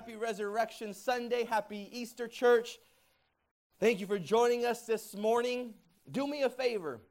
Happy Resurrection Sunday. Happy Easter, church. Thank you for joining us this morning. Do me a favor.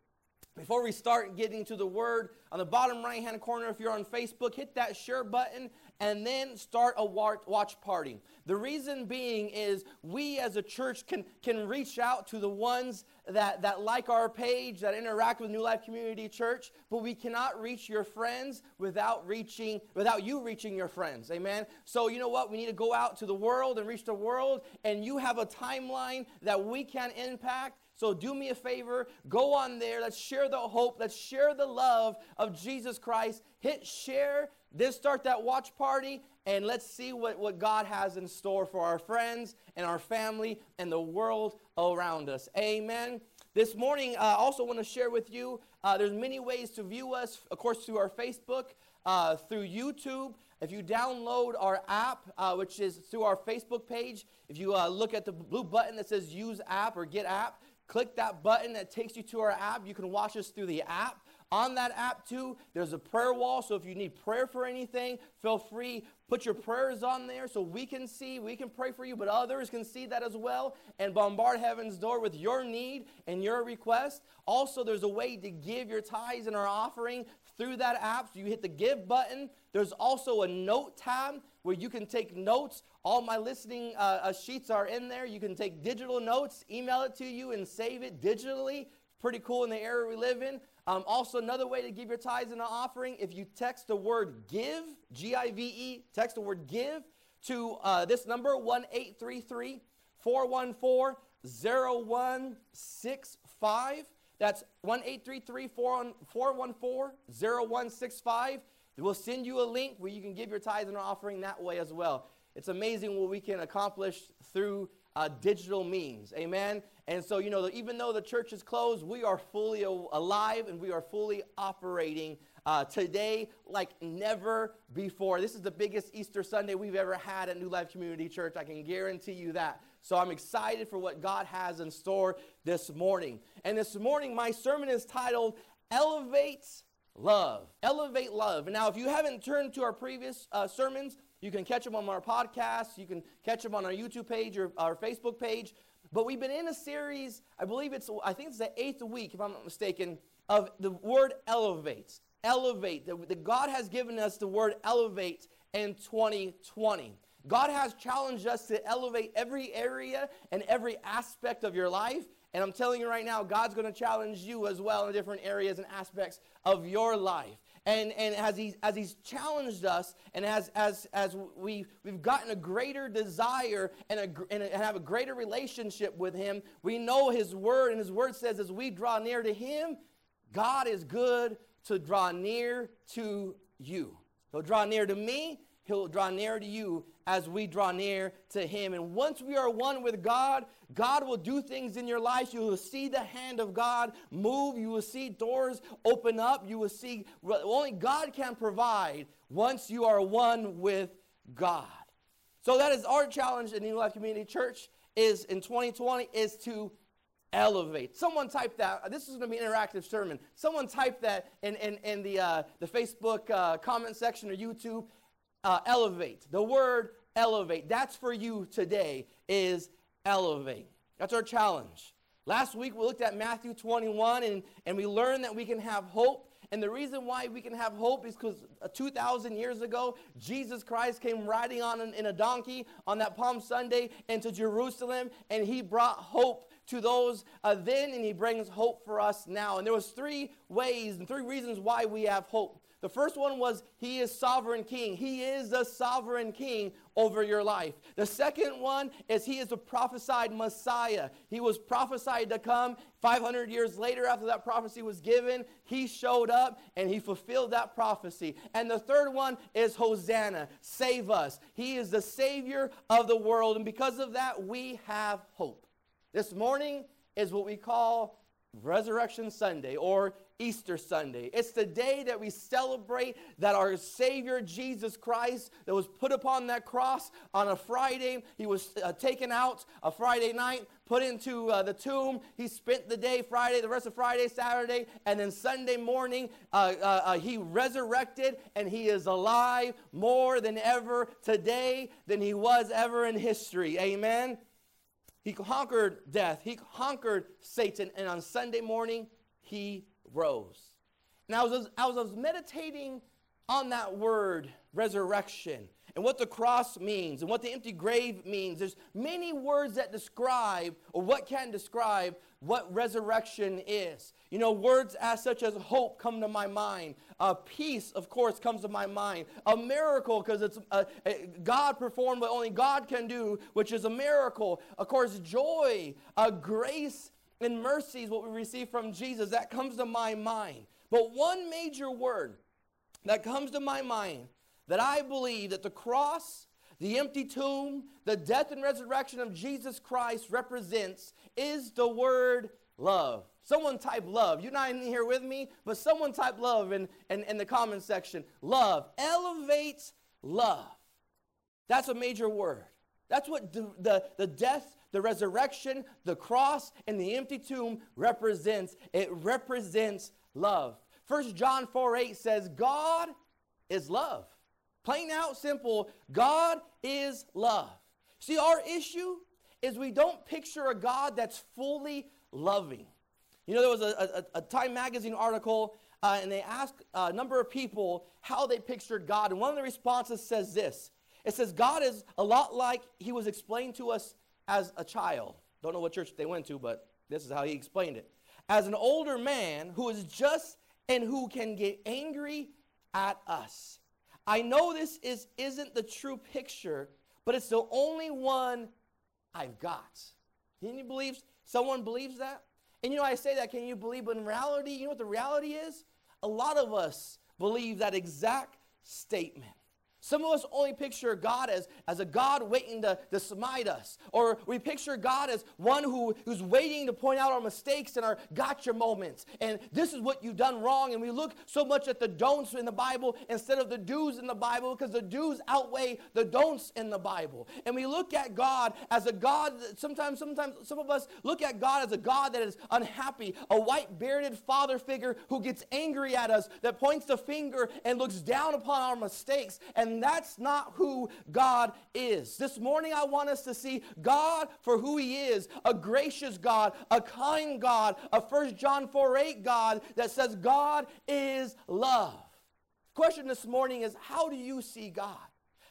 Before we start getting to the word, on the bottom right hand corner, if you're on Facebook, hit that share button and then start a watch party. The reason being is we as a church can, can reach out to the ones that, that like our page, that interact with New Life Community Church, but we cannot reach your friends without reaching, without you reaching your friends. Amen. So you know what? We need to go out to the world and reach the world, and you have a timeline that we can impact. So do me a favor, go on there. Let's share the hope. Let's share the love of Jesus Christ. Hit share, then start that watch party, and let's see what, what God has in store for our friends and our family and the world around us. Amen. This morning, uh, I also want to share with you uh, there's many ways to view us, of course, through our Facebook, uh, through YouTube. If you download our app, uh, which is through our Facebook page, if you uh, look at the blue button that says use app or get app, click that button that takes you to our app. You can watch us through the app. On that app, too, there's a prayer wall. So if you need prayer for anything, feel free. Put your prayers on there so we can see, we can pray for you, but others can see that as well and bombard heaven's door with your need and your request. Also, there's a way to give your tithes and our offering through that app. So you hit the give button. There's also a note tab where you can take notes. All my listening uh, uh, sheets are in there. You can take digital notes, email it to you, and save it digitally. Pretty cool in the era we live in. Um, also, another way to give your tithes and an offering, if you text the word give, G I V E, text the word give to uh, this number, 1 833 414 0165. That's 1 833 414 0165. We'll send you a link where you can give your tithes and offering that way as well. It's amazing what we can accomplish through uh, digital means. Amen. And so, you know, even though the church is closed, we are fully alive and we are fully operating uh, today like never before. This is the biggest Easter Sunday we've ever had at New Life Community Church. I can guarantee you that. So I'm excited for what God has in store this morning. And this morning, my sermon is titled Elevate Love. Elevate Love. Now, if you haven't turned to our previous uh, sermons, you can catch them on our podcast. You can catch them on our YouTube page or our Facebook page. But we've been in a series, I believe it's, I think it's the eighth week, if I'm not mistaken, of the word elevate. Elevate. That God has given us the word elevate in 2020. God has challenged us to elevate every area and every aspect of your life. And I'm telling you right now, God's going to challenge you as well in different areas and aspects of your life. And, and as, he, as he's challenged us and as, as, as we, we've gotten a greater desire and, a, and, a, and have a greater relationship with him, we know his word. And his word says as we draw near to him, God is good to draw near to you. He'll draw near to me, he'll draw near to you as we draw near to Him. And once we are one with God, God will do things in your life. You will see the hand of God move. You will see doors open up. You will see only God can provide once you are one with God. So that is our challenge in New Life Community Church is in 2020 is to elevate. Someone type that. This is going to be an interactive sermon. Someone type that in, in, in the, uh, the Facebook uh, comment section or YouTube. Uh, elevate. The word elevate. That's for you today is elevate. That's our challenge. Last week we looked at Matthew 21 and, and we learned that we can have hope. And the reason why we can have hope is because uh, 2,000 years ago, Jesus Christ came riding on an, in a donkey on that Palm Sunday into Jerusalem, and he brought hope to those uh, then, and he brings hope for us now. And there was three ways and three reasons why we have hope. The first one was He is sovereign king. He is the sovereign king over your life. The second one is He is a prophesied Messiah. He was prophesied to come 500 years later after that prophecy was given. He showed up and He fulfilled that prophecy. And the third one is Hosanna, save us. He is the Savior of the world. And because of that, we have hope. This morning is what we call Resurrection Sunday or Easter Sunday. It's the day that we celebrate that our Savior Jesus Christ that was put upon that cross on a Friday. He was uh, taken out a Friday night, put into uh, the tomb. He spent the day Friday, the rest of Friday, Saturday, and then Sunday morning uh, uh, uh he resurrected and he is alive more than ever today than he was ever in history. Amen. He conquered death. He conquered Satan. And on Sunday morning, he rose. Now, as I was, I was meditating on that word, resurrection, and what the cross means, and what the empty grave means. There's many words that describe, or what can describe, what resurrection is. You know, words as such as hope come to my mind. Uh, peace, of course, comes to my mind. A miracle, because it's uh, God performed what only God can do, which is a miracle. Of course, joy, uh, grace, and mercy is what we receive from Jesus. That comes to my mind. But one major word that comes to my mind that I believe that the cross, the empty tomb, the death and resurrection of Jesus Christ represents is the word love. Someone type love. You're not in here with me, but someone type love in, in, in the comment section. Love. Elevates love. That's a major word. That's what the, the, the death the resurrection, the cross, and the empty tomb represents. It represents love. First John 4 8 says, God is love. Plain out simple, God is love. See, our issue is we don't picture a God that's fully loving. You know, there was a, a, a Time magazine article, uh, and they asked a number of people how they pictured God. And one of the responses says this It says, God is a lot like he was explained to us as a child. Don't know what church they went to, but this is how he explained it. As an older man who is just and who can get angry at us. I know this is, isn't the true picture, but it's the only one I've got. Can you believe someone believes that? And you know, I say that, can you believe? But in reality, you know what the reality is? A lot of us believe that exact statement. Some of us only picture God as, as a God waiting to, to smite us. Or we picture God as one who, who's waiting to point out our mistakes and our gotcha moments. And this is what you've done wrong. And we look so much at the don'ts in the Bible instead of the do's in the Bible because the do's outweigh the don'ts in the Bible. And we look at God as a God, sometimes, sometimes some of us look at God as a God that is unhappy, a white bearded father figure who gets angry at us, that points the finger and looks down upon our mistakes. And and that's not who God is. This morning, I want us to see God for who He is a gracious God, a kind God, a 1 John 4 8 God that says God is love. Question this morning is how do you see God?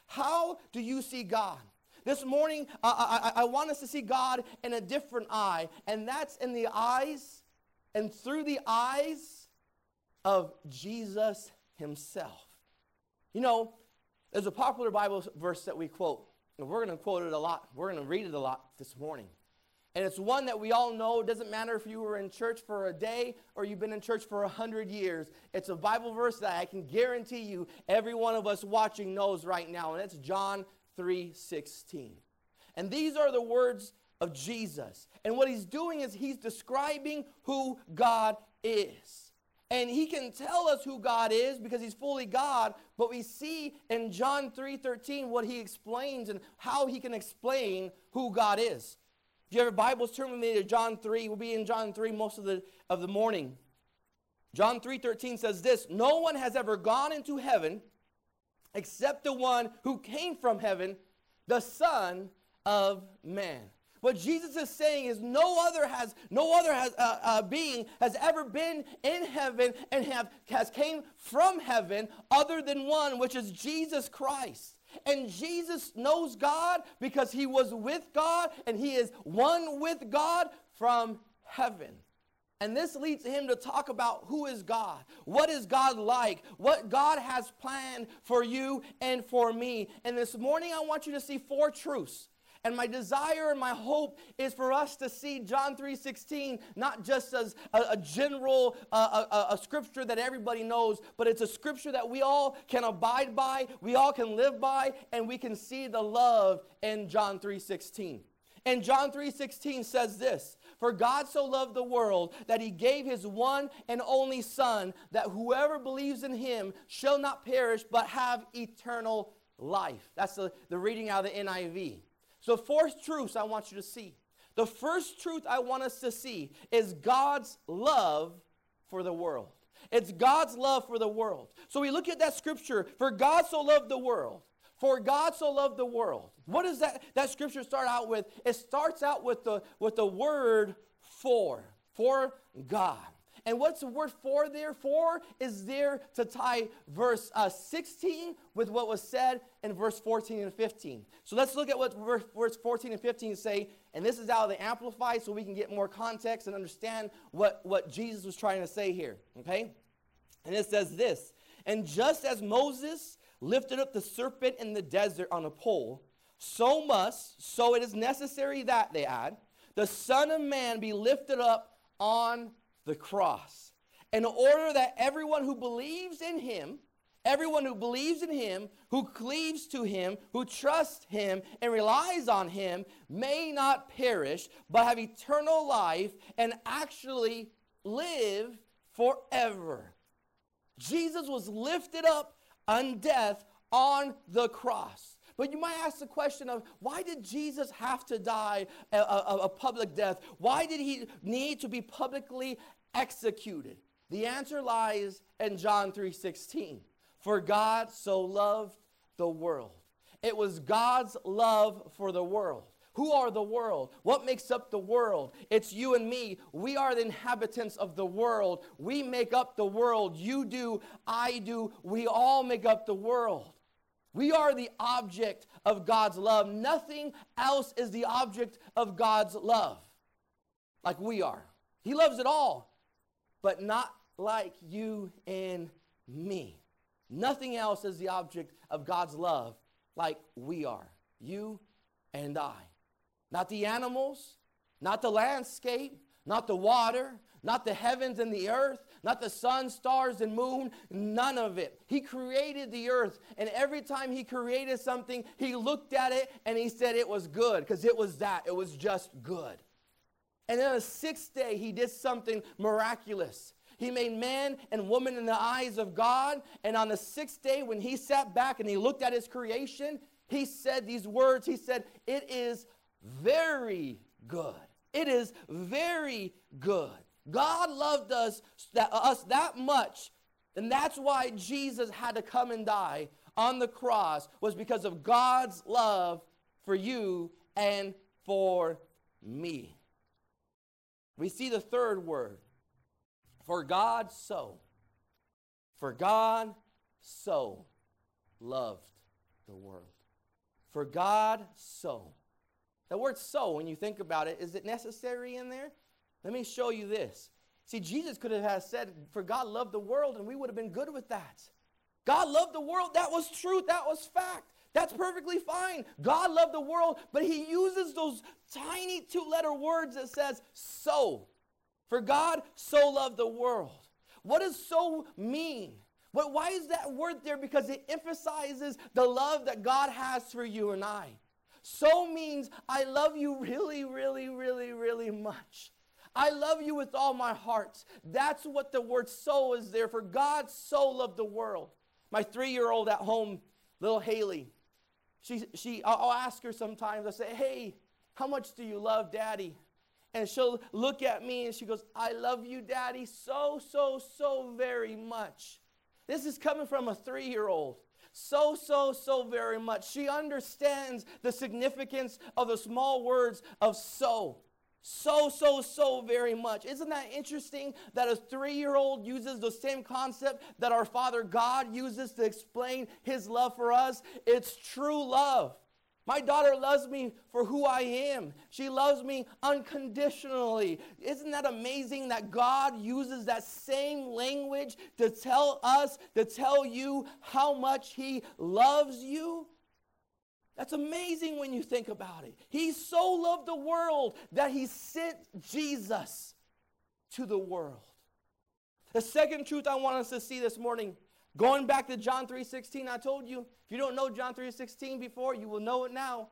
How do you see God? This morning, I, I, I want us to see God in a different eye, and that's in the eyes and through the eyes of Jesus Himself. You know, there's a popular Bible verse that we quote, and we're going to quote it a lot. We're going to read it a lot this morning. And it's one that we all know. It doesn't matter if you were in church for a day or you've been in church for a hundred years. It's a Bible verse that I can guarantee you every one of us watching knows right now, and it's John 3:16. And these are the words of Jesus. And what he's doing is he's describing who God is. And he can tell us who God is because he's fully God, but we see in John 3:13 what he explains and how he can explain who God is. If you have your Bibles, turn with me to John 3. We'll be in John 3 most of the, of the morning. John 3:13 says this, "No one has ever gone into heaven except the one who came from heaven, the Son of Man." What Jesus is saying is no other has no other has, uh, uh, being has ever been in heaven and have has came from heaven other than one, which is Jesus Christ. And Jesus knows God because he was with God and he is one with God from heaven. And this leads him to talk about who is God, what is God like, what God has planned for you and for me. And this morning, I want you to see four truths and my desire and my hope is for us to see John 3:16 not just as a, a general uh, a, a, scripture that everybody knows, but it's a scripture that we all can abide by, we all can live by, and we can see the love in John 3:16. And John 3:16 says this, For God so loved the world that he gave his one and only Son, that whoever believes in him shall not perish but have eternal life. That's the, the reading out of the NIV. So, fourth truth I want you to see. The first truth I want us to see is God's love for the world. It's God's love for the world. So we look at that scripture, for God so loved the world. For God so loved the world. What does that, that scripture start out with? It starts out with the, with the word for, for God. And what's the word for there? For is there to tie verse uh, 16 with what was said in verse 14 and 15. So let's look at what verse 14 and 15 say. And this is out of the Amplified so we can get more context and understand what, what Jesus was trying to say here. Okay? And it says this And just as Moses lifted up the serpent in the desert on a pole, so must, so it is necessary that, they add, the Son of Man be lifted up on the cross, in order that everyone who believes in him, everyone who believes in him, who cleaves to him, who trusts him, and relies on him, may not perish, but have eternal life and actually live forever. Jesus was lifted up on death on the cross. But you might ask the question of why did Jesus have to die a, a, a, public death? Why did he need to be publicly executed? The answer lies in John 3:16. For God so loved the world. It was God's love for the world. Who are the world? What makes up the world? It's you and me. We are the inhabitants of the world. We make up the world. You do, I do. We all make up the world. We are the object of God's love. Nothing else is the object of God's love like we are. He loves it all but not like you and me. Nothing else is the object of God's love like we are, you and I. Not the animals, not the landscape, not the water, not the heavens and the earth, not the sun, stars, and moon, none of it. He created the earth, and every time He created something, He looked at it and He said it was good because it was that. It was just good. And then on the sixth day, he did something miraculous. He made man and woman in the eyes of God. And on the sixth day, when he sat back and he looked at his creation, he said these words He said, It is very good. It is very good. God loved us that, uh, us that much. And that's why Jesus had to come and die on the cross, was because of God's love for you and for me. We see the third word. For God so. For God so loved the world. For God so. The word so, when you think about it, is it necessary in there? Let me show you this. See, Jesus could have said, For God loved the world, and we would have been good with that. God loved the world. That was truth. That was fact. That's perfectly fine. God loved the world, but he uses those tiny two letter words that says so. For God so loved the world. What does so mean? But why is that word there? Because it emphasizes the love that God has for you and I. So means I love you really, really, really, really much. I love you with all my heart. That's what the word so is there. For God so loved the world. My three year old at home, little Haley, she, she, I'll ask her sometimes, I say, hey, how much do you love daddy? And she'll look at me and she goes, I love you, daddy, so, so, so very much. This is coming from a three year old. So, so, so very much. She understands the significance of the small words of so so, so, so very much. Isn't that interesting that a three year old uses the same concept that our Father God uses to explain His love for us? It's true love. My daughter loves me for who I am. She loves me unconditionally. Isn't that amazing that God uses that same language to tell us, to tell you how much He loves you? That's amazing when you think about it. He so loved the world that he sent Jesus to the world. The second truth I want us to see this morning, going back to John 3:16, I told you, if you don't know John 3:16 before, you will know it now.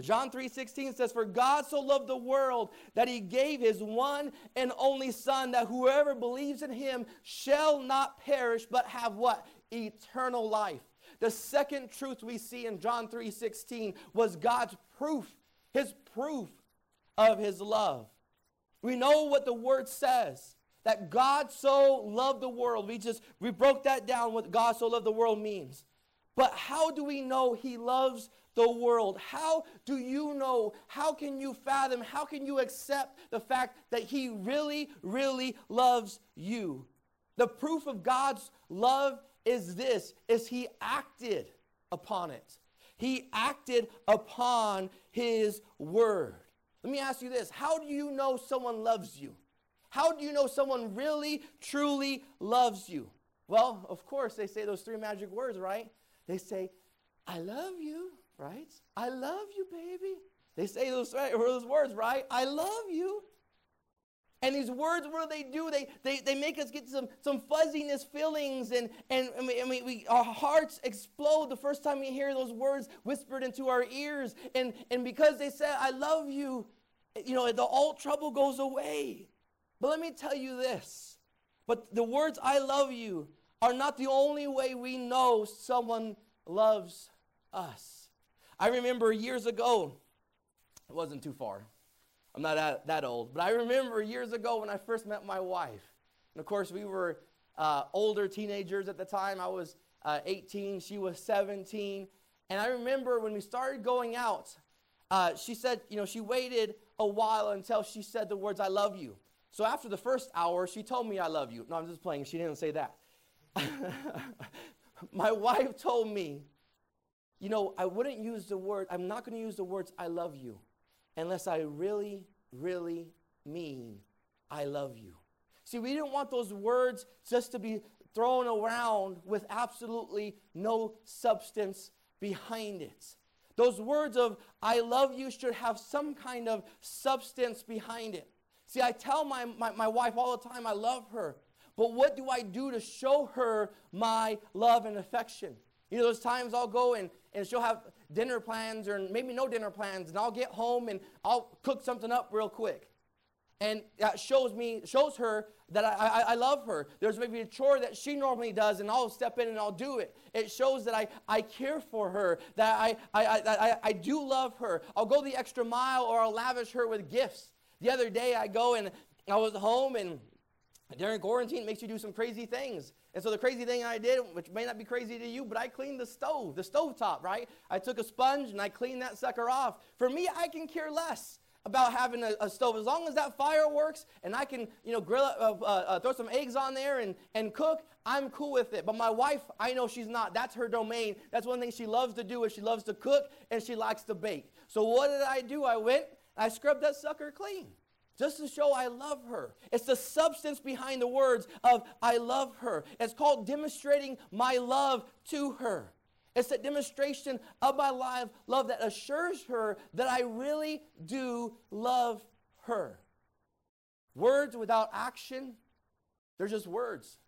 John 3:16 says for God so loved the world that he gave his one and only son that whoever believes in him shall not perish but have what? Eternal life. The second truth we see in John 3:16 was God's proof, his proof of his love. We know what the word says that God so loved the world. We just we broke that down what God so loved the world means. But how do we know he loves the world? How do you know? How can you fathom? How can you accept the fact that He really, really loves you? The proof of God's love is this is he acted upon it. He acted upon his word. Let me ask you this. How do you know someone loves you? How do you know someone really truly loves you? Well, of course, they say those three magic words, right? They say, I love you right? I love you, baby. They say those, those words, right? I love you. And these words, what do they do? They, they, they make us get some, some fuzziness feelings, and, and, and, we, and we, we, our hearts explode the first time we hear those words whispered into our ears. And, and because they say, I love you, you know, the all trouble goes away. But let me tell you this. But the words, I love you, are not the only way we know someone loves us. I remember years ago, it wasn't too far. I'm not that, old, but I remember years ago when I first met my wife. And of course, we were uh, older teenagers at the time. I was uh, 18, she was 17. And I remember when we started going out, uh, she said, you know, she waited a while until she said the words, I love you. So after the first hour, she told me, I love you. No, I'm just playing. She didn't say that. my wife told me, you know, I wouldn't use the word, I'm not going to use the words, I love you, unless I really, really mean, I love you. See, we didn't want those words just to be thrown around with absolutely no substance behind it. Those words of I love you should have some kind of substance behind it. See, I tell my, my, my wife all the time I love her, but what do I do to show her my love and affection? You know, those times I'll go and, and she'll have dinner plans or maybe no dinner plans, and I'll get home and I'll cook something up real quick. And that shows me, shows her that I, I, I, love her. There's maybe a chore that she normally does, and I'll step in and I'll do it. It shows that I, I care for her, that I, I, I, I do love her. I'll go the extra mile or I'll lavish her with gifts. The other day I go and I was home and during quarantine makes you do some crazy things. And so the crazy thing I did, which may not be crazy to you, but I cleaned the stove, the stove top, right? I took a sponge and I cleaned that sucker off. For me, I can care less about having a, a stove as long as that fire works and I can, you know, grill, uh, uh, uh, throw some eggs on there and, and cook. I'm cool with it. But my wife, I know she's not. That's her domain. That's one thing she loves to do is she loves to cook and she likes to bake. So what did I do? I went, I scrubbed that sucker clean just to show I love her. It's the substance behind the words of I love her. It's called demonstrating my love to her. It's a demonstration of my life, love that assures her that I really do love her. Words without action, they're just words.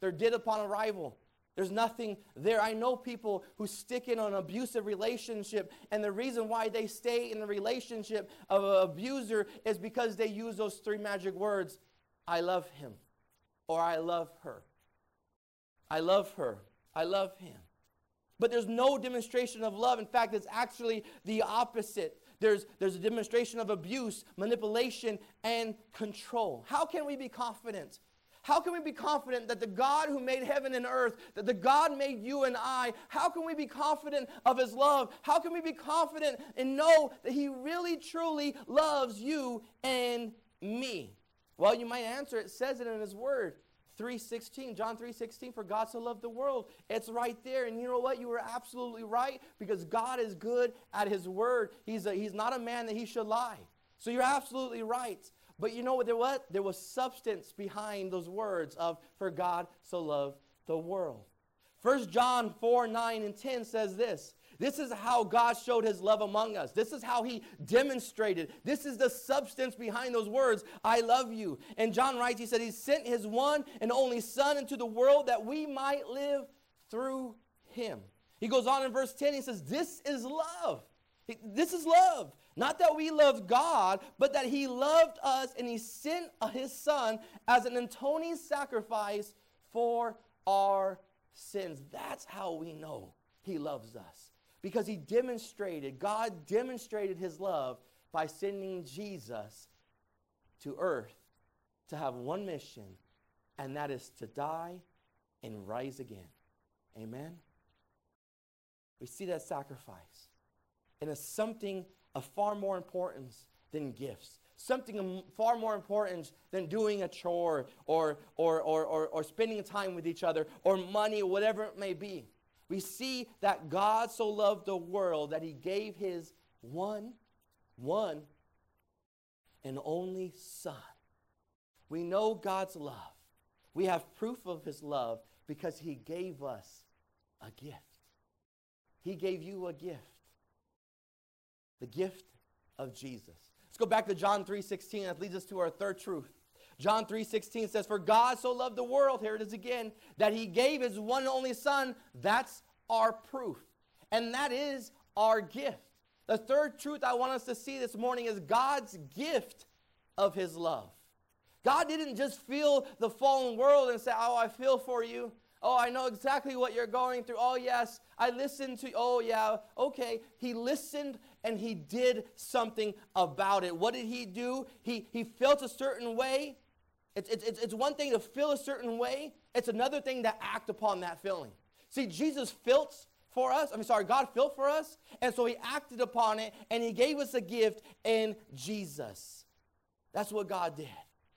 They're dead upon arrival. There's nothing there. I know people who stick in an abusive relationship, and the reason why they stay in the relationship of an abuser is because they use those three magic words I love him, or I love her. I love her. I love him. But there's no demonstration of love. In fact, it's actually the opposite. There's, there's a demonstration of abuse, manipulation, and control. How can we be confident how can we be confident that the God who made heaven and earth, that the God made you and I, how can we be confident of his love? How can we be confident and know that he really truly loves you and me? Well, you might answer it says it in his word. 3:16 John 3:16 for God so loved the world it's right there and you know what you were absolutely right because God is good at his word he's a, he's not a man that he should lie so you're absolutely right but you know what there was? There was substance behind those words of, for God so loved the world. 1 John 4 9 and 10 says this. This is how God showed his love among us. This is how he demonstrated. This is the substance behind those words, I love you. And John writes, he said, He sent his one and only Son into the world that we might live through him. He goes on in verse 10, he says, This is love This is love. Not that we loved God, but that He loved us and He sent His Son as an atoning sacrifice for our sins. That's how we know He loves us. Because He demonstrated, God demonstrated His love by sending Jesus to earth to have one mission, and that is to die and rise again. Amen? We see that sacrifice. And it's something of far more importance than gifts. Something far more important than doing a chore or, or, or, or, or spending time with each other or money or whatever it may be. We see that God so loved the world that he gave his one, one, and only Son. We know God's love. We have proof of his love because he gave us a gift. He gave you a gift. The gift of Jesus. Let's go back to John 3:16. That leads us to our third truth. John 3:16 says, "For God so loved the world, here it is again, that he gave his one and only son." That's our proof. And that is our gift. The third truth I want us to see this morning is God's gift of his love. God didn't just feel the fallen world and say, Oh, I feel for you. Oh, I know exactly what you're going through. Oh, yes, I listened to, oh, yeah, okay. He listened and he did something about it. What did he do? He, he felt a certain way. It's, it's, it's one thing to feel a certain way, it's another thing to act upon that feeling. See, Jesus felt for us. I mean, sorry, God felt for us, and so he acted upon it, and he gave us a gift in Jesus. That's what God did.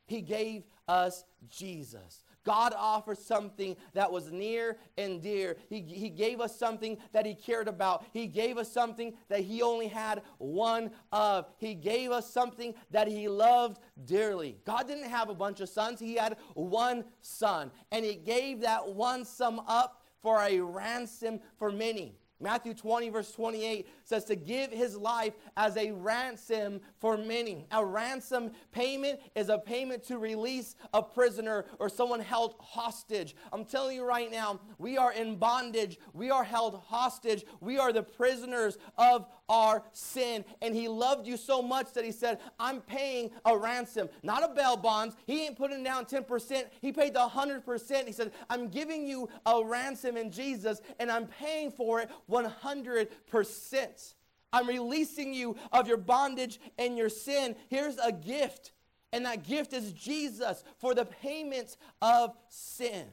He gave us Jesus. God offered something that was near and dear. He, he gave us something that He cared about. He gave us something that He only had one of. He gave us something that He loved dearly. God didn't have a bunch of sons, He had one son. And He gave that one son up for a ransom for many. Matthew 20, verse 28 says to give his life as a ransom for many. A ransom payment is a payment to release a prisoner or someone held hostage. I'm telling you right now, we are in bondage. We are held hostage. We are the prisoners of our sin. And he loved you so much that he said, I'm paying a ransom, not a bail bonds. He ain't putting down 10%. He paid the 100%. He said, I'm giving you a ransom in Jesus and I'm paying for it 100%. I'm releasing you of your bondage and your sin. Here's a gift. And that gift is Jesus for the payment of sin.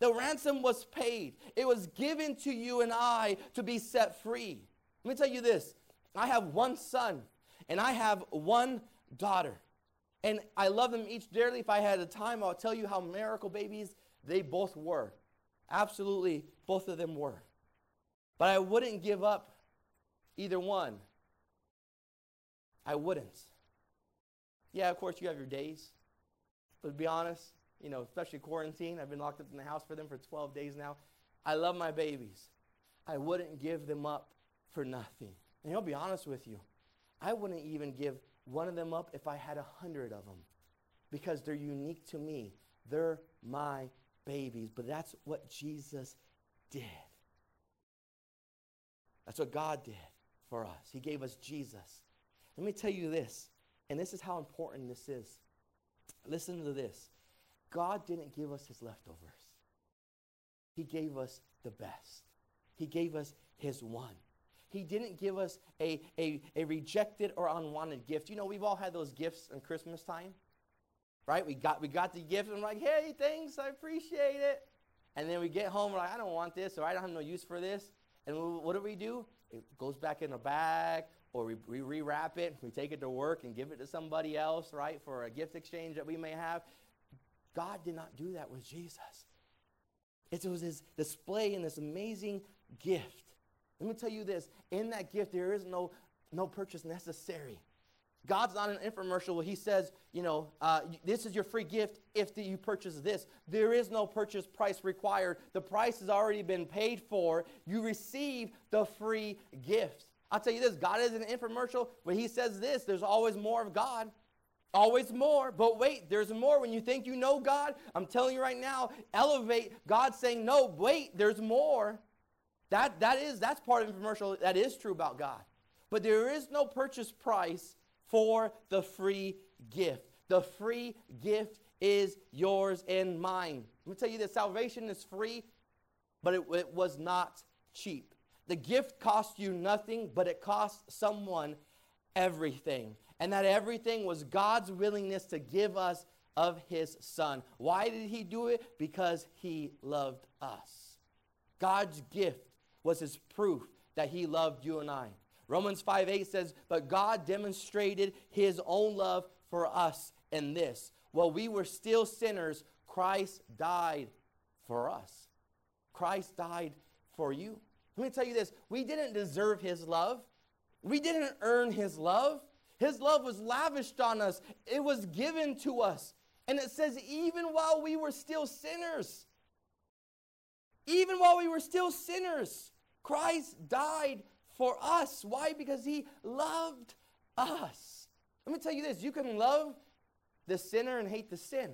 The ransom was paid. It was given to you and I to be set free. Let me tell you this I have one son and I have one daughter. And I love them each dearly. If I had a time, I'll tell you how miracle babies they both were. Absolutely, both of them were. But I wouldn't give up either one. I wouldn't. Yeah, of course, you have your days. But to be honest, you know, especially quarantine, I've been locked up in the house for them for 12 days now. I love my babies. I wouldn't give them up for nothing. And I'll be honest with you, I wouldn't even give one of them up if I had a hundred of them because they're unique to me. They're my babies. But that's what Jesus did. That's what God did for us. He gave us Jesus. Let me tell you this, and this is how important this is. Listen to this God didn't give us his leftovers, He gave us the best. He gave us his one. He didn't give us a, a, a rejected or unwanted gift. You know, we've all had those gifts in Christmas time, right? We got, we got the gift and we're like, hey, thanks, I appreciate it. And then we get home, we're like, I don't want this, or I don't have no use for this. And what do we do? It goes back in a bag, or we, we rewrap it, we take it to work and give it to somebody else, right, for a gift exchange that we may have. God did not do that with Jesus. It was his display in this amazing gift let me tell you this in that gift, there is no, no purchase necessary. God's not an infomercial where He says, you know, uh, this is your free gift if the, you purchase this. There is no purchase price required. The price has already been paid for. You receive the free gift. I'll tell you this God is an infomercial when He says this, there's always more of God. Always more, but wait, there's more. When you think you know God, I'm telling you right now, elevate. God saying, no, wait, there's more. That, that is, that's part of the commercial that is true about God. But there is no purchase price for the free gift. The free gift is yours and mine. Let me tell you that salvation is free, but it, it was not cheap. The gift cost you nothing, but it cost someone everything. And that everything was God's willingness to give us of his son. Why did he do it? Because he loved us. God's gift was his proof that he loved you and I. Romans 5 8 says, But God demonstrated his own love for us in this. While we were still sinners, Christ died for us. Christ died for you. Let me tell you this we didn't deserve his love, we didn't earn his love. His love was lavished on us, it was given to us. And it says, even while we were still sinners, even while we were still sinners, Christ died for us. Why? Because he loved us. Let me tell you this you can love the sinner and hate the sin.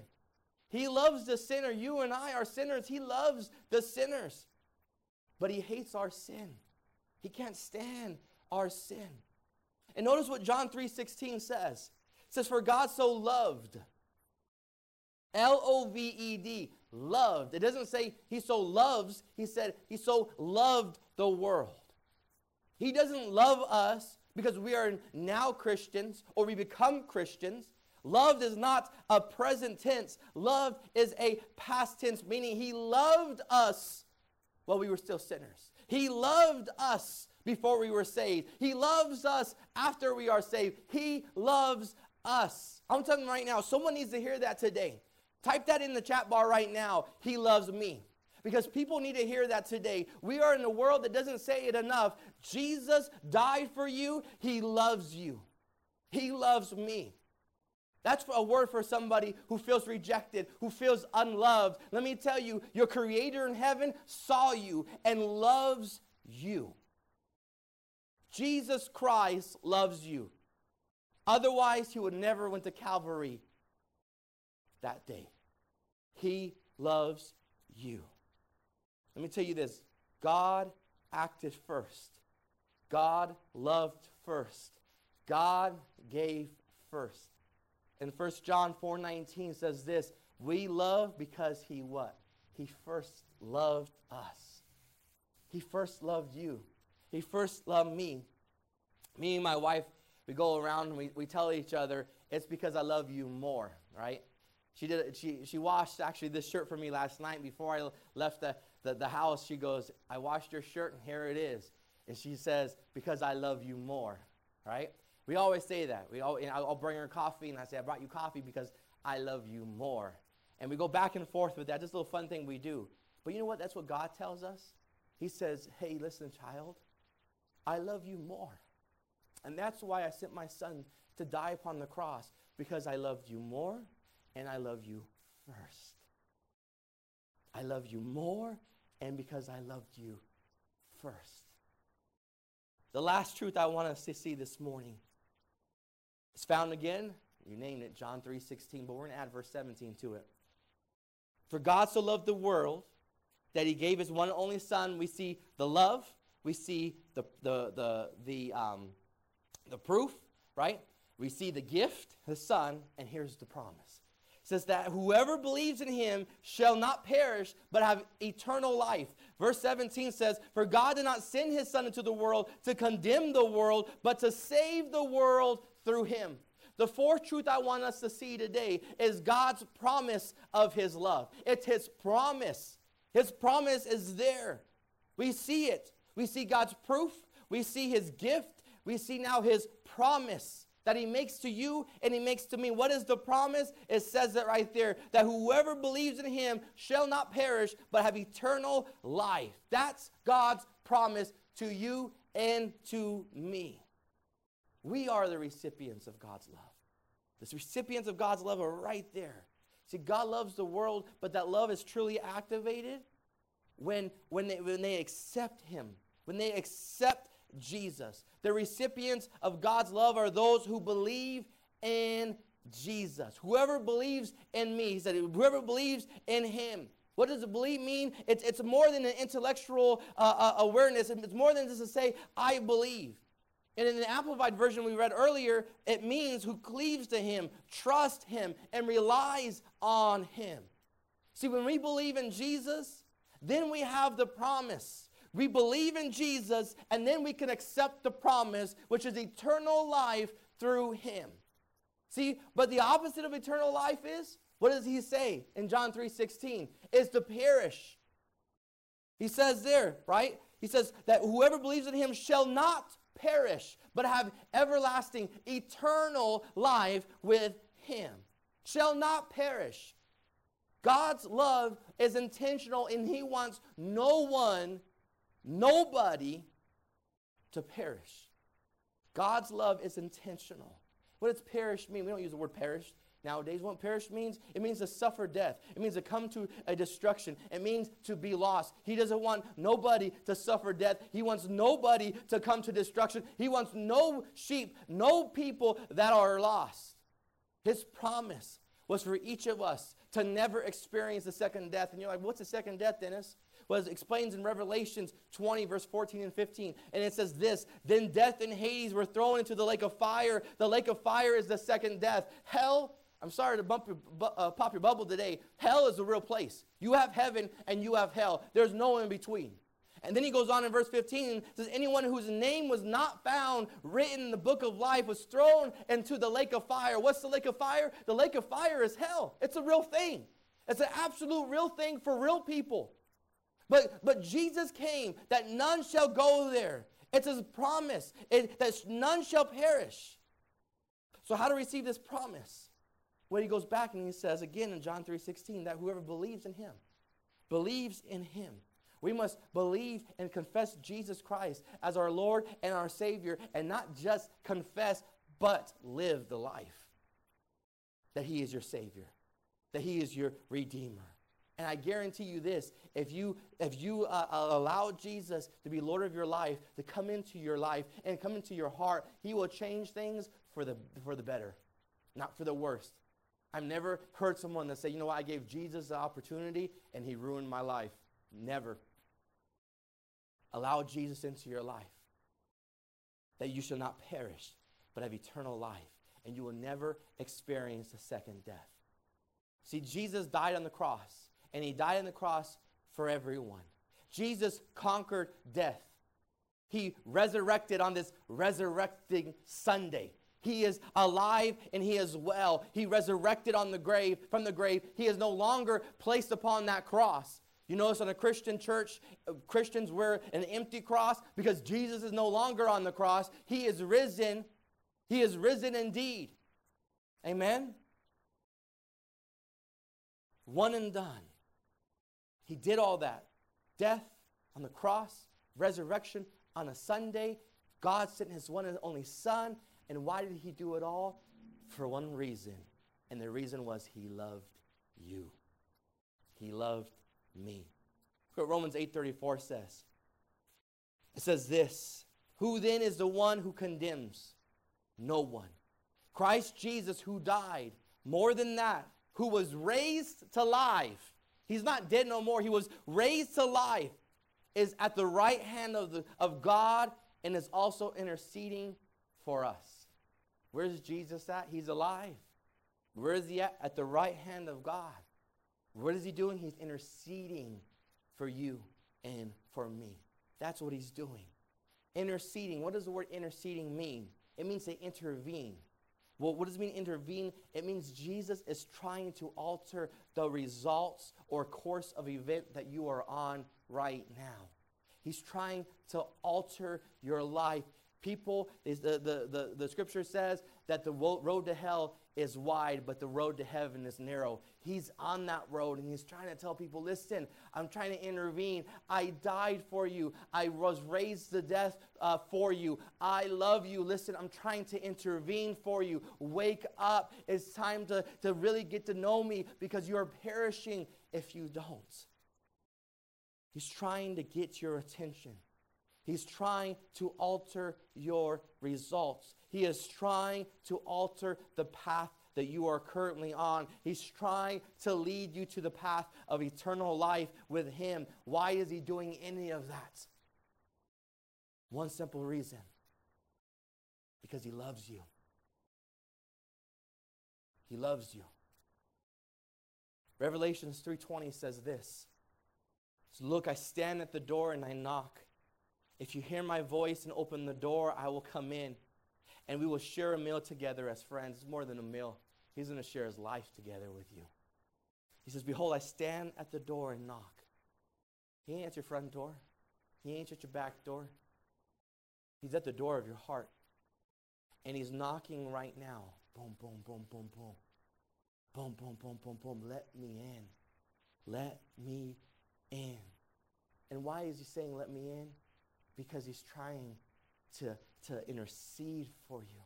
He loves the sinner. You and I are sinners. He loves the sinners. But he hates our sin. He can't stand our sin. And notice what John 3:16 says. It says, For God so loved. L O V E D, loved. It doesn't say he so loves, he said he so loved the world. He doesn't love us because we are now Christians or we become Christians. Loved is not a present tense. Love is a past tense, meaning he loved us while we were still sinners. He loved us before we were saved. He loves us after we are saved. He loves us. I'm telling you right now, someone needs to hear that today. Type that in the chat bar right now. He loves me. Because people need to hear that today. We are in a world that doesn't say it enough. Jesus died for you, He loves you. He loves me. That's a word for somebody who feels rejected, who feels unloved. Let me tell you, your creator in heaven saw you and loves you. Jesus Christ loves you. Otherwise, he would never went to Calvary that day. He loves you. Let me tell you this God acted first, God loved first, God gave first. And 1 John 4:19 says this, we love because he what? He first loved us. He first loved you. He first loved me. Me and my wife, we go around and we, we tell each other, it's because I love you more, right? She did. She she washed actually this shirt for me last night before I left the, the, the house. She goes, I washed your shirt and here it is. And she says, because I love you more, right? We always say that. We all, I'll bring her coffee and I say, I brought you coffee because I love you more. And we go back and forth with that. Just a little fun thing we do. But you know what? That's what God tells us. He says, Hey, listen, child, I love you more. And that's why I sent my son to die upon the cross because I loved you more and I love you first. I love you more and because I loved you first. The last truth I want us to see this morning is found again, you named it, John 3:16, but we're going to add verse 17 to it. For God so loved the world that he gave his one and only son. We see the love, we see the, the, the, the, um, the proof, right? We see the gift, the son, and here's the promise says that whoever believes in him shall not perish but have eternal life. Verse 17 says, For God did not send his son into the world to condemn the world, but to save the world through him. The fourth truth I want us to see today is God's promise of his love. It's his promise. His promise is there. We see it. We see God's proof. We see his gift. We see now his promise that he makes to you and he makes to me. What is the promise? It says it right there that whoever believes in him shall not perish but have eternal life. That's God's promise to you and to me. We are the recipients of God's love. The recipients of God's love are right there. See, God loves the world, but that love is truly activated when, when, they, when they accept Him, when they accept Jesus. The recipients of God's love are those who believe in Jesus. Whoever believes in me, he said, whoever believes in him. What does believe mean? It's, it's more than an intellectual uh, uh, awareness. It's more than just to say, I believe. And in the Amplified version we read earlier, it means who cleaves to him, trusts him, and relies on him. See, when we believe in Jesus, then we have the promise. We believe in Jesus, and then we can accept the promise, which is eternal life through him. See, but the opposite of eternal life is what does he say in John 3:16? Is to perish. He says there, right? He says that whoever believes in him shall not perish, but have everlasting, eternal life with him. Shall not perish. God's love is intentional and he wants no one, nobody to perish. God's love is intentional. What does perish mean? We don't use the word perish nowadays. What perish means? It means to suffer death. It means to come to a destruction. It means to be lost. He doesn't want nobody to suffer death. He wants nobody to come to destruction. He wants no sheep, no people that are lost. His promise was for each of us to never experience the second death. And you're like, what's the second death, Dennis? It explains in Revelations 20, verse 14 and 15. And it says this Then death and Hades were thrown into the lake of fire. The lake of fire is the second death. Hell I'm sorry to bump your, uh, pop your bubble today. Hell is a real place. You have heaven and you have hell. There's no in between. And then he goes on in verse 15 says, Anyone whose name was not found written in the book of life was thrown into the lake of fire. What's the lake of fire? The lake of fire is hell. It's a real thing, it's an absolute real thing for real people. But, but Jesus came that none shall go there. It's his promise it, that none shall perish. So, how to receive this promise? Well, he goes back and he says again in John 3:16 that whoever believes in him, believes in him. We must believe and confess Jesus Christ as our Lord and our Savior, and not just confess, but live the life that He is your Savior, that He is your Redeemer. And I guarantee you this if you, if you uh, uh allow Jesus to be Lord of your life, to come into your life and come into your heart, He will change things for the, for the better, not for the worst. I've never heard someone that say, you know what, I gave Jesus the opportunity and he ruined my life. Never. Allow Jesus into your life that you shall not perish, but have eternal life, and you will never experience a second death. See, Jesus died on the cross, and he died on the cross for everyone. Jesus conquered death. He resurrected on this resurrecting Sunday. He is alive and he is well. He resurrected on the grave from the grave. He is no longer placed upon that cross. You notice in a Christian church, uh, Christians wear an empty cross because Jesus is no longer on the cross. He is risen. He is risen indeed. Amen? One and done. He did all that. Death on the cross, resurrection on a Sunday. God sent his one and only Son and why did he do it all? For one reason. And the reason was he loved you. He loved me. What Romans 8:34 says. It says this, who then is the one who condemns? No one. Christ Jesus who died, more than that, who was raised to life. He's not dead no more. He was raised to life, is at the right hand of, the, of God and is also interceding for us. Where's Jesus at? He's alive. Where is he at? At the right hand of God. What is he doing? He's interceding for you and for me. That's what he's doing. Interceding. What does the word interceding mean? It means to intervene. Well, what does it mean intervene? It means Jesus is trying to alter the results or course of event that you are on right now. He's trying to alter your life people, the, the, the, the scripture says that the road to hell is wide, but the road to heaven is narrow. He's on that road and he's trying to tell people listen, I'm trying to intervene. I died for you, I was raised to death uh, for you. I love you. Listen, I'm trying to intervene for you. Wake up. It's time to, to really get to know me because you are perishing if you don't. He's trying to get your attention. He's trying to alter your results. He is trying to alter the path that you are currently on. He's trying to lead you to the path of eternal life with Him. Why is He doing any of that? One simple reason Because he loves you. He loves you. Revelations 3:20 says this. Look, I stand at the door and I knock. If you hear my voice and open the door, I will come in and we will share a meal together as friends. It's more than a meal. He's going to share his life together with you. He says, Behold, I stand at the door and knock. He ain't at your front door, He ain't at your back door. He's at the door of your heart. And He's knocking right now. Boom, boom, boom, boom, boom. Boom, boom, boom, boom, boom. Let me in. Let me in. And why is He saying, Let me in? Because He's trying to, to intercede for you.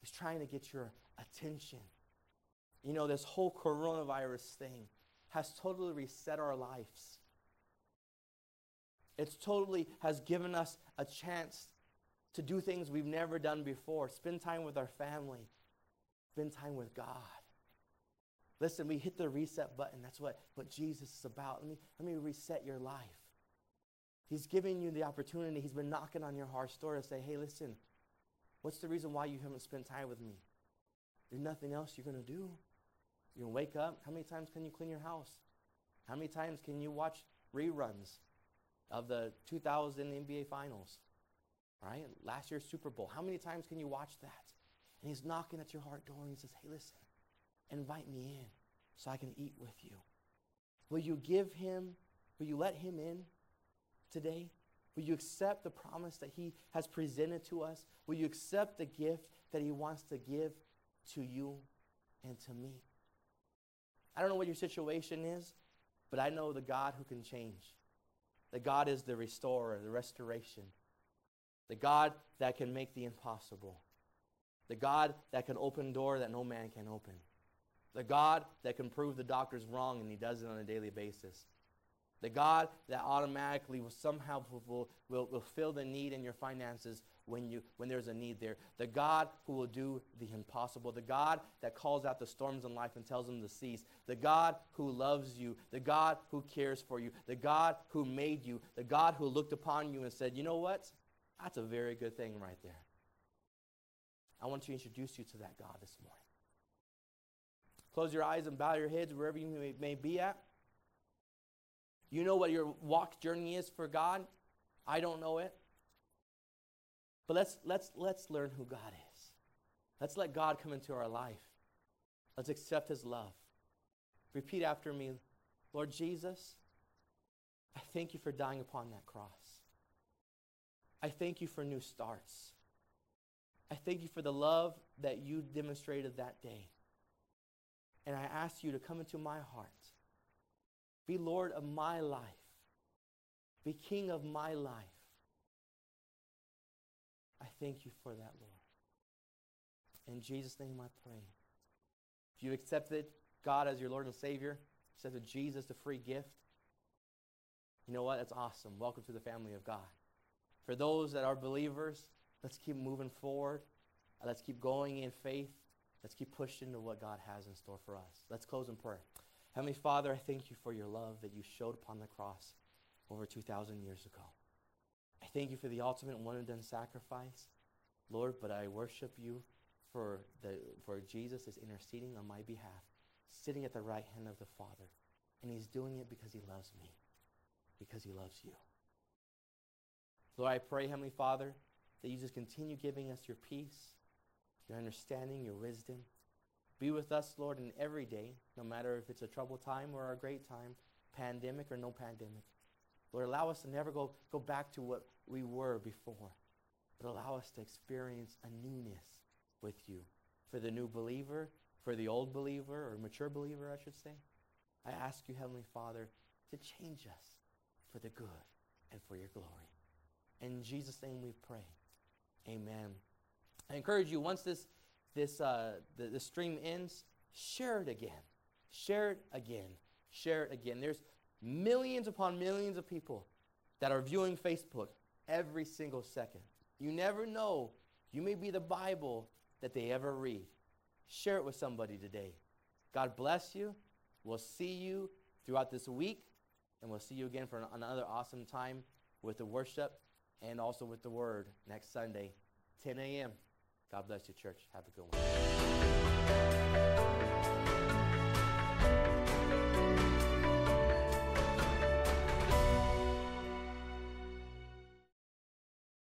He's trying to get your attention. You know, this whole coronavirus thing has totally reset our lives. It's totally has given us a chance to do things we've never done before. Spend time with our family. Spend time with God. Listen, we hit the reset button. That's what, what Jesus is about. Let me, let me reset your life. He's giving you the opportunity. He's been knocking on your heart's door to say, hey, listen, what's the reason why you haven't spent time with me? There's nothing else you're going to do. You're going to wake up. How many times can you clean your house? How many times can you watch reruns of the 2000 NBA Finals? Right? Last year's Super Bowl. How many times can you watch that? And he's knocking at your heart door and he says, hey, listen, invite me in so I can eat with you. Will you give him, will you let him in today? Will you accept the promise that he has presented to us? Will you accept the gift that he wants to give to you and to me? I don't know what your situation is, but I know the God who can change. The God is the restorer, the restoration. The God that can make the impossible. The God that can open door that no man can open. The God that can prove the doctors wrong and he does it on a daily basis. The God that automatically will somehow will, will, will fill the need in your finances when, you, when there's a need there. The God who will do the impossible. The God that calls out the storms in life and tells them to cease. The God who loves you. The God who cares for you. The God who made you. The God who looked upon you and said, you know what? That's a very good thing right there. I want to introduce you to that God this morning. Close your eyes and bow your heads wherever you may, may be at. You know what your walk journey is for God? I don't know it. But let's, let's, let's learn who God is. Let's let God come into our life. Let's accept his love. Repeat after me Lord Jesus, I thank you for dying upon that cross. I thank you for new starts. I thank you for the love that you demonstrated that day. And I ask you to come into my heart. Be Lord of my life. Be King of my life. I thank you for that, Lord. In Jesus' name I pray. If you accepted God as your Lord and Savior, accepted Jesus, the free gift, you know what? That's awesome. Welcome to the family of God. For those that are believers, let's keep moving forward. Let's keep going in faith. Let's keep pushing to what God has in store for us. Let's close in prayer. Heavenly Father, I thank you for your love that you showed upon the cross over 2,000 years ago. I thank you for the ultimate one and done sacrifice, Lord, but I worship you for, the, for Jesus is interceding on my behalf, sitting at the right hand of the Father. And he's doing it because he loves me, because he loves you. Lord, I pray, Heavenly Father, that you just continue giving us your peace, your understanding, your wisdom. Be with us, Lord, in every day, no matter if it's a troubled time or a great time, pandemic or no pandemic. Lord, allow us to never go, go back to what we were before, but allow us to experience a newness with you. For the new believer, for the old believer, or mature believer, I should say, I ask you, Heavenly Father, to change us for the good and for your glory. In Jesus' name we pray. Amen. I encourage you, once this, this, uh, the, the stream ends, share it again. Share it again. Share it again. There's millions upon millions of people that are viewing Facebook every single second. You never know. You may be the Bible that they ever read. Share it with somebody today. God bless you. We'll see you throughout this week, and we'll see you again for another awesome time with the worship and also with the word next Sunday. 10 a.m. God bless you, church. Have a good one.